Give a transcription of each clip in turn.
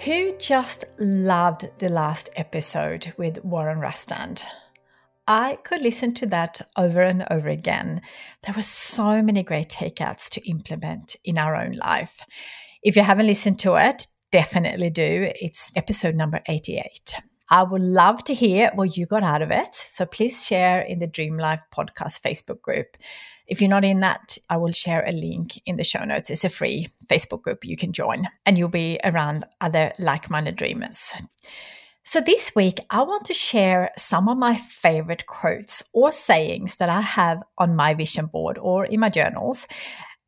Who just loved the last episode with Warren Rustand? I could listen to that over and over again. There were so many great takeouts to implement in our own life. If you haven't listened to it, definitely do. It's episode number 88. I would love to hear what you got out of it. So please share in the Dream Life podcast Facebook group. If you're not in that, I will share a link in the show notes. It's a free Facebook group you can join, and you'll be around other like minded dreamers. So, this week, I want to share some of my favorite quotes or sayings that I have on my vision board or in my journals.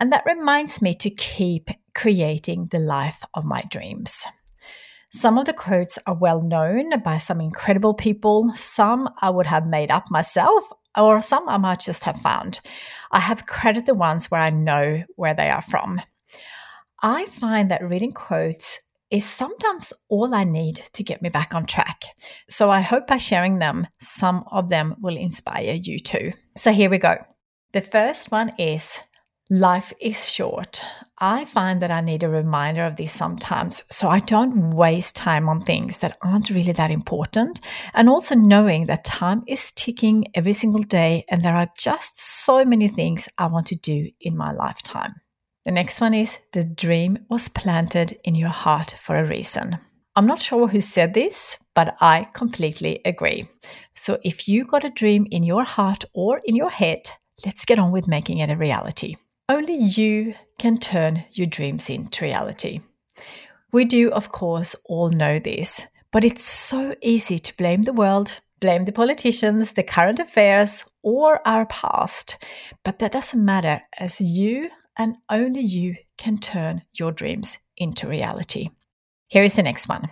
And that reminds me to keep creating the life of my dreams. Some of the quotes are well known by some incredible people. Some I would have made up myself, or some I might just have found. I have credited the ones where I know where they are from. I find that reading quotes is sometimes all I need to get me back on track. So I hope by sharing them, some of them will inspire you too. So here we go. The first one is Life is short. I find that I need a reminder of this sometimes so I don't waste time on things that aren't really that important. And also knowing that time is ticking every single day and there are just so many things I want to do in my lifetime. The next one is the dream was planted in your heart for a reason. I'm not sure who said this, but I completely agree. So if you got a dream in your heart or in your head, let's get on with making it a reality. Only you can turn your dreams into reality. We do, of course, all know this, but it's so easy to blame the world, blame the politicians, the current affairs, or our past. But that doesn't matter, as you and only you can turn your dreams into reality. Here is the next one.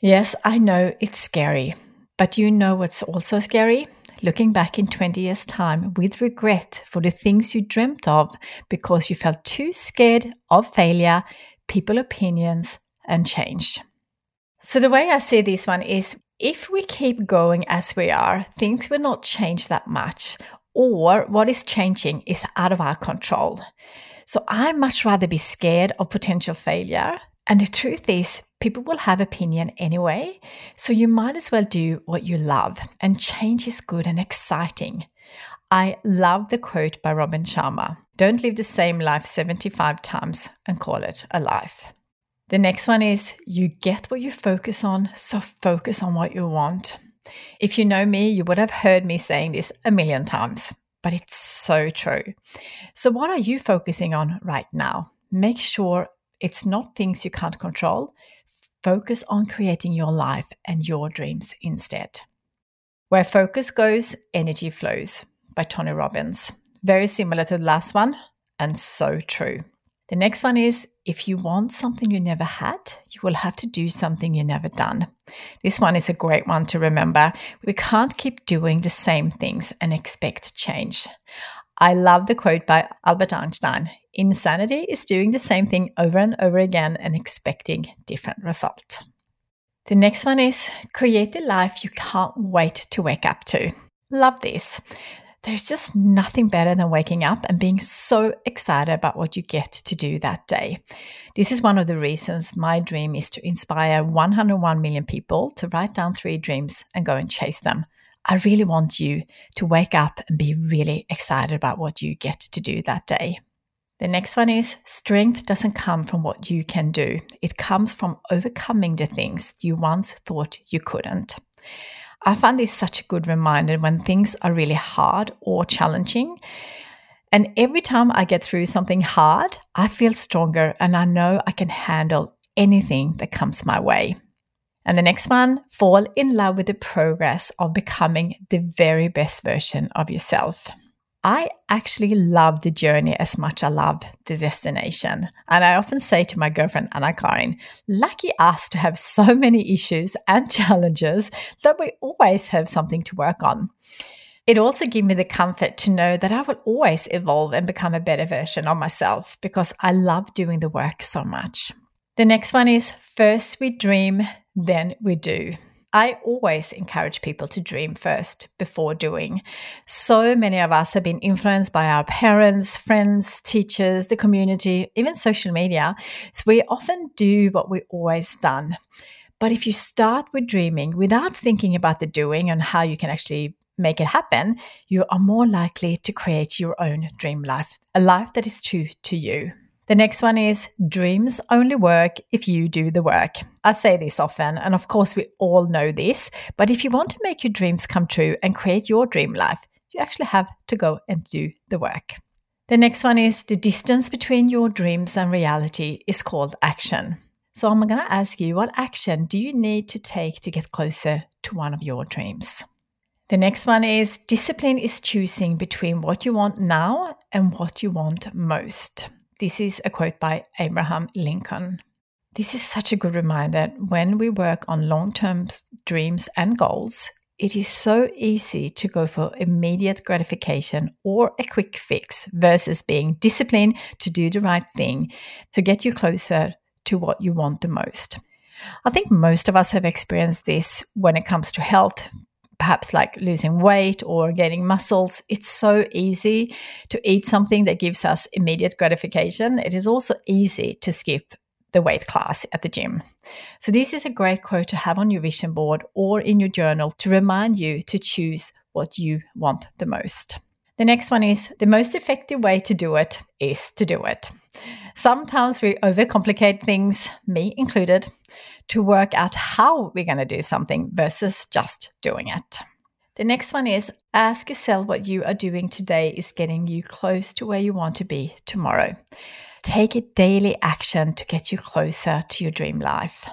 Yes, I know it's scary, but you know what's also scary? Looking back in 20 years' time with regret for the things you dreamt of because you felt too scared of failure, people opinions, and change. So, the way I see this one is if we keep going as we are, things will not change that much, or what is changing is out of our control. So, I much rather be scared of potential failure. And the truth is, people will have opinion anyway, so you might as well do what you love, and change is good and exciting. I love the quote by Robin Sharma Don't live the same life 75 times and call it a life. The next one is you get what you focus on, so focus on what you want. If you know me, you would have heard me saying this a million times, but it's so true. So, what are you focusing on right now? Make sure it's not things you can't control. Focus on creating your life and your dreams instead. Where focus goes, energy flows by Tony Robbins. Very similar to the last one, and so true. The next one is if you want something you never had, you will have to do something you never done. This one is a great one to remember. We can't keep doing the same things and expect change. I love the quote by Albert Einstein Insanity is doing the same thing over and over again and expecting different result. The next one is create the life you can't wait to wake up to. Love this. There's just nothing better than waking up and being so excited about what you get to do that day. This is one of the reasons my dream is to inspire 101 million people to write down three dreams and go and chase them. I really want you to wake up and be really excited about what you get to do that day. The next one is strength doesn't come from what you can do, it comes from overcoming the things you once thought you couldn't. I find this such a good reminder when things are really hard or challenging. And every time I get through something hard, I feel stronger and I know I can handle anything that comes my way. And the next one, fall in love with the progress of becoming the very best version of yourself. I actually love the journey as much as I love the destination. And I often say to my girlfriend Anna Karin, lucky us to have so many issues and challenges that we always have something to work on. It also gives me the comfort to know that I will always evolve and become a better version of myself because I love doing the work so much. The next one is first we dream, then we do. I always encourage people to dream first before doing. So many of us have been influenced by our parents, friends, teachers, the community, even social media. So we often do what we always done. But if you start with dreaming without thinking about the doing and how you can actually make it happen, you are more likely to create your own dream life, a life that is true to you. The next one is dreams only work if you do the work. I say this often, and of course, we all know this, but if you want to make your dreams come true and create your dream life, you actually have to go and do the work. The next one is the distance between your dreams and reality is called action. So I'm going to ask you what action do you need to take to get closer to one of your dreams? The next one is discipline is choosing between what you want now and what you want most. This is a quote by Abraham Lincoln. This is such a good reminder when we work on long term dreams and goals. It is so easy to go for immediate gratification or a quick fix versus being disciplined to do the right thing to get you closer to what you want the most. I think most of us have experienced this when it comes to health, perhaps like losing weight or gaining muscles, it's so easy to eat something that gives us immediate gratification. It is also easy to skip the weight class at the gym. So, this is a great quote to have on your vision board or in your journal to remind you to choose what you want the most. The next one is the most effective way to do it is to do it. Sometimes we overcomplicate things, me included, to work out how we're going to do something versus just doing it. The next one is ask yourself what you are doing today is getting you close to where you want to be tomorrow. Take a daily action to get you closer to your dream life,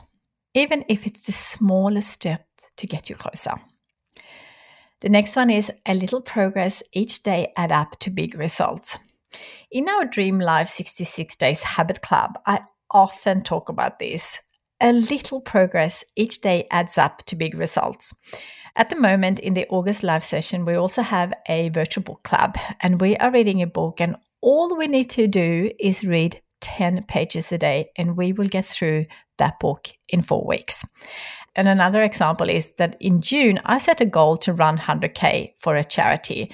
even if it's the smallest step to get you closer. The next one is a little progress each day add up to big results. In our Dream Life 66 Days Habit Club, I often talk about this a little progress each day adds up to big results. At the moment, in the August live session, we also have a virtual book club, and we are reading a book. And all we need to do is read 10 pages a day, and we will get through that book in four weeks. And another example is that in June, I set a goal to run 100K for a charity.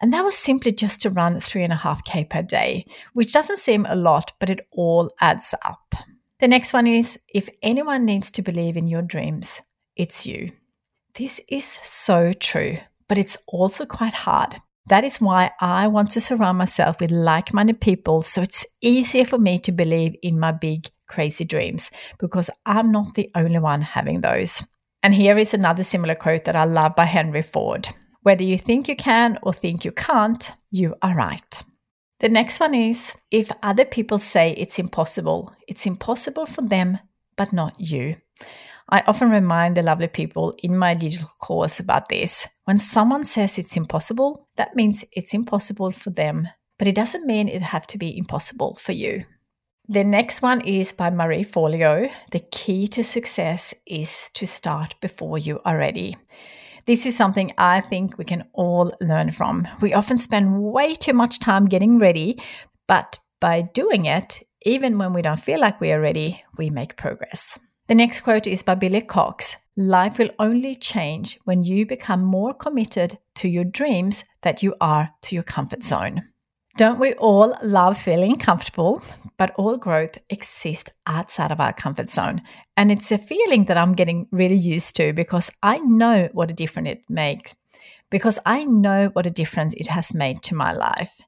And that was simply just to run 3.5K per day, which doesn't seem a lot, but it all adds up. The next one is if anyone needs to believe in your dreams, it's you. This is so true, but it's also quite hard. That is why I want to surround myself with like minded people so it's easier for me to believe in my big, crazy dreams because I'm not the only one having those. And here is another similar quote that I love by Henry Ford Whether you think you can or think you can't, you are right. The next one is if other people say it's impossible, it's impossible for them, but not you. I often remind the lovely people in my digital course about this. When someone says it's impossible, that means it's impossible for them, but it doesn't mean it have to be impossible for you. The next one is by Marie Forleo. The key to success is to start before you are ready. This is something I think we can all learn from. We often spend way too much time getting ready, but by doing it, even when we don't feel like we are ready, we make progress. The next quote is by Billy Cox Life will only change when you become more committed to your dreams that you are to your comfort zone. Don't we all love feeling comfortable? But all growth exists outside of our comfort zone. And it's a feeling that I'm getting really used to because I know what a difference it makes, because I know what a difference it has made to my life.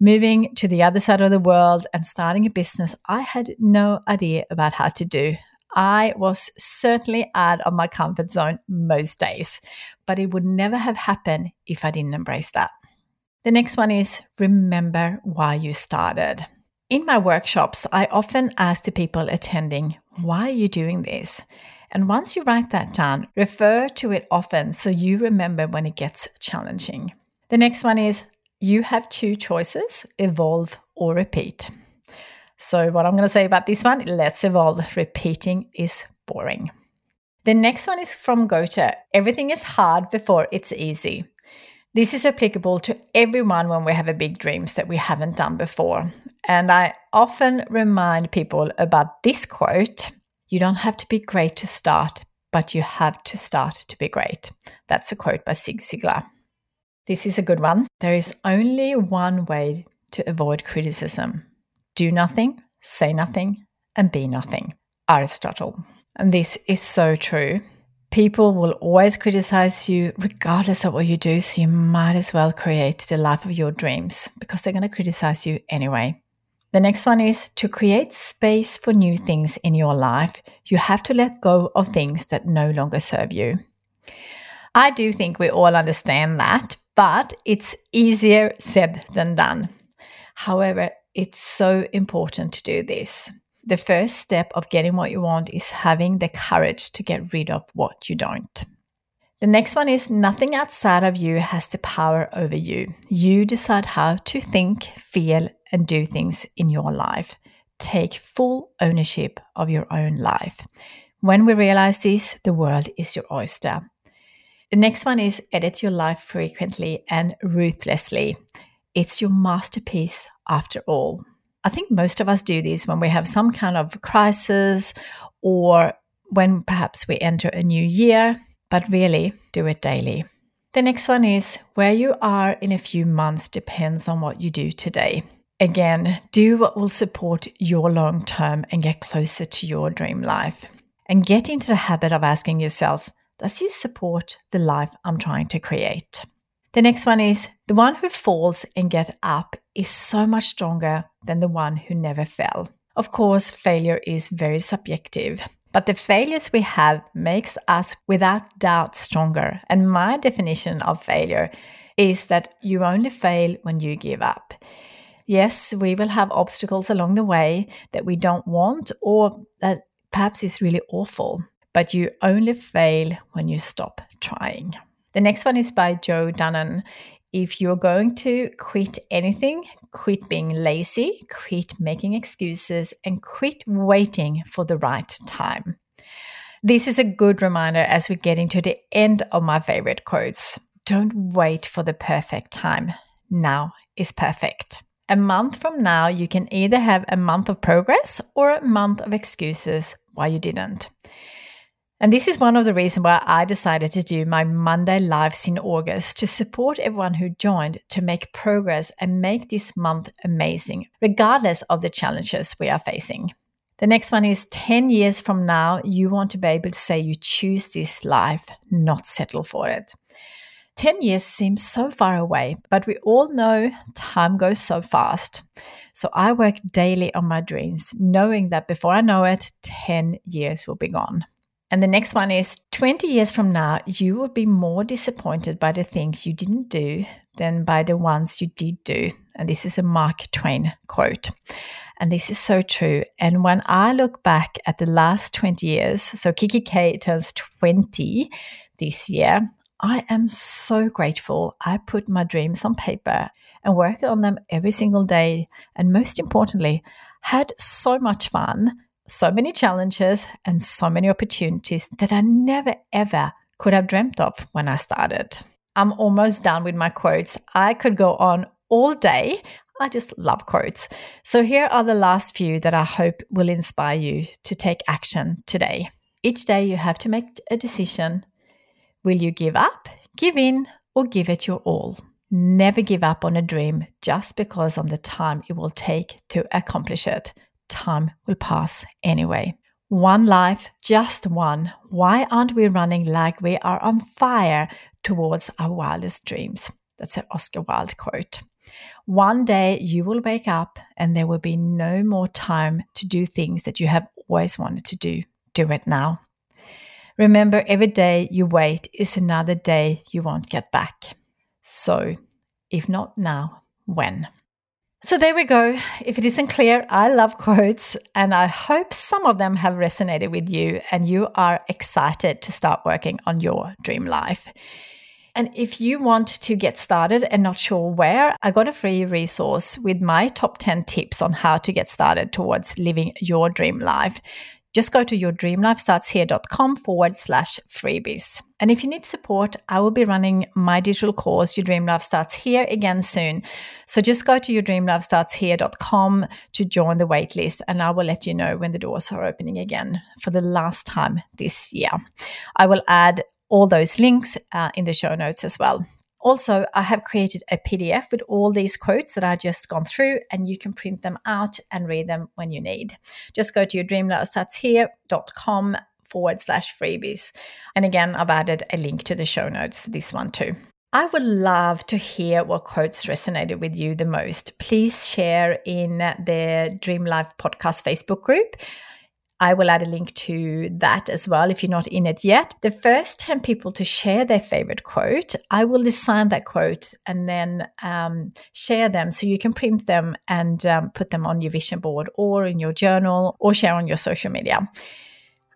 Moving to the other side of the world and starting a business, I had no idea about how to do. I was certainly out of my comfort zone most days, but it would never have happened if I didn't embrace that. The next one is remember why you started. In my workshops, I often ask the people attending, why are you doing this? And once you write that down, refer to it often so you remember when it gets challenging. The next one is you have two choices evolve or repeat. So, what I'm going to say about this one, let's evolve. Repeating is boring. The next one is from Goethe Everything is hard before it's easy. This is applicable to everyone when we have a big dreams that we haven't done before. And I often remind people about this quote You don't have to be great to start, but you have to start to be great. That's a quote by Zig Ziglar. This is a good one. There is only one way to avoid criticism do nothing, say nothing, and be nothing. Aristotle. And this is so true. People will always criticize you regardless of what you do, so you might as well create the life of your dreams because they're going to criticize you anyway. The next one is to create space for new things in your life, you have to let go of things that no longer serve you. I do think we all understand that, but it's easier said than done. However, it's so important to do this. The first step of getting what you want is having the courage to get rid of what you don't. The next one is nothing outside of you has the power over you. You decide how to think, feel, and do things in your life. Take full ownership of your own life. When we realize this, the world is your oyster. The next one is edit your life frequently and ruthlessly. It's your masterpiece after all. I think most of us do this when we have some kind of crisis or when perhaps we enter a new year, but really do it daily. The next one is where you are in a few months depends on what you do today. Again, do what will support your long term and get closer to your dream life. And get into the habit of asking yourself, does this support the life I'm trying to create? The next one is the one who falls and get up is so much stronger than the one who never fell. Of course, failure is very subjective, but the failures we have makes us without doubt stronger. And my definition of failure is that you only fail when you give up. Yes, we will have obstacles along the way that we don't want or that perhaps is really awful, but you only fail when you stop trying. The next one is by Joe Dunnan. If you're going to quit anything, quit being lazy, quit making excuses, and quit waiting for the right time. This is a good reminder as we get into the end of my favorite quotes. Don't wait for the perfect time. Now is perfect. A month from now, you can either have a month of progress or a month of excuses why you didn't. And this is one of the reasons why I decided to do my Monday lives in August to support everyone who joined to make progress and make this month amazing, regardless of the challenges we are facing. The next one is 10 years from now, you want to be able to say you choose this life, not settle for it. 10 years seems so far away, but we all know time goes so fast. So I work daily on my dreams, knowing that before I know it, 10 years will be gone. And the next one is 20 years from now, you will be more disappointed by the things you didn't do than by the ones you did do. And this is a Mark Twain quote. And this is so true. And when I look back at the last 20 years, so Kikki K turns 20 this year, I am so grateful I put my dreams on paper and worked on them every single day. And most importantly, had so much fun so many challenges and so many opportunities that I never ever could have dreamt of when I started. I'm almost done with my quotes. I could go on all day. I just love quotes. So here are the last few that I hope will inspire you to take action today. Each day you have to make a decision. Will you give up, give in, or give it your all? Never give up on a dream just because of the time it will take to accomplish it. Time will pass anyway. One life, just one. Why aren't we running like we are on fire towards our wildest dreams? That's an Oscar Wilde quote. One day you will wake up and there will be no more time to do things that you have always wanted to do. Do it now. Remember, every day you wait is another day you won't get back. So, if not now, when? So there we go. If it isn't clear, I love quotes and I hope some of them have resonated with you and you are excited to start working on your dream life. And if you want to get started and not sure where, I got a free resource with my top 10 tips on how to get started towards living your dream life. Just go to yourdreamlifestartshere.com forward slash freebies. And if you need support, I will be running my digital course, Your Dream Life Starts Here, again soon. So just go to yourdreamlifestartshere.com to join the waitlist, and I will let you know when the doors are opening again for the last time this year. I will add all those links uh, in the show notes as well. Also, I have created a PDF with all these quotes that I just gone through, and you can print them out and read them when you need. Just go to your dreamlifestartshere.com forward slash freebies. And again, I've added a link to the show notes, this one too. I would love to hear what quotes resonated with you the most. Please share in the Dream Life Podcast Facebook group. I will add a link to that as well if you're not in it yet. The first 10 people to share their favorite quote, I will design that quote and then um, share them so you can print them and um, put them on your vision board or in your journal or share on your social media.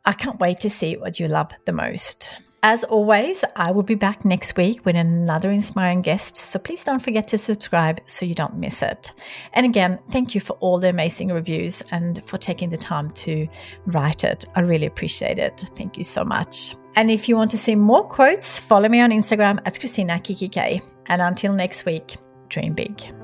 I can't wait to see what you love the most. As always, I will be back next week with another inspiring guest, so please don't forget to subscribe so you don't miss it. And again, thank you for all the amazing reviews and for taking the time to write it. I really appreciate it. Thank you so much. And if you want to see more quotes, follow me on Instagram at Christina Kikki. And until next week, dream big.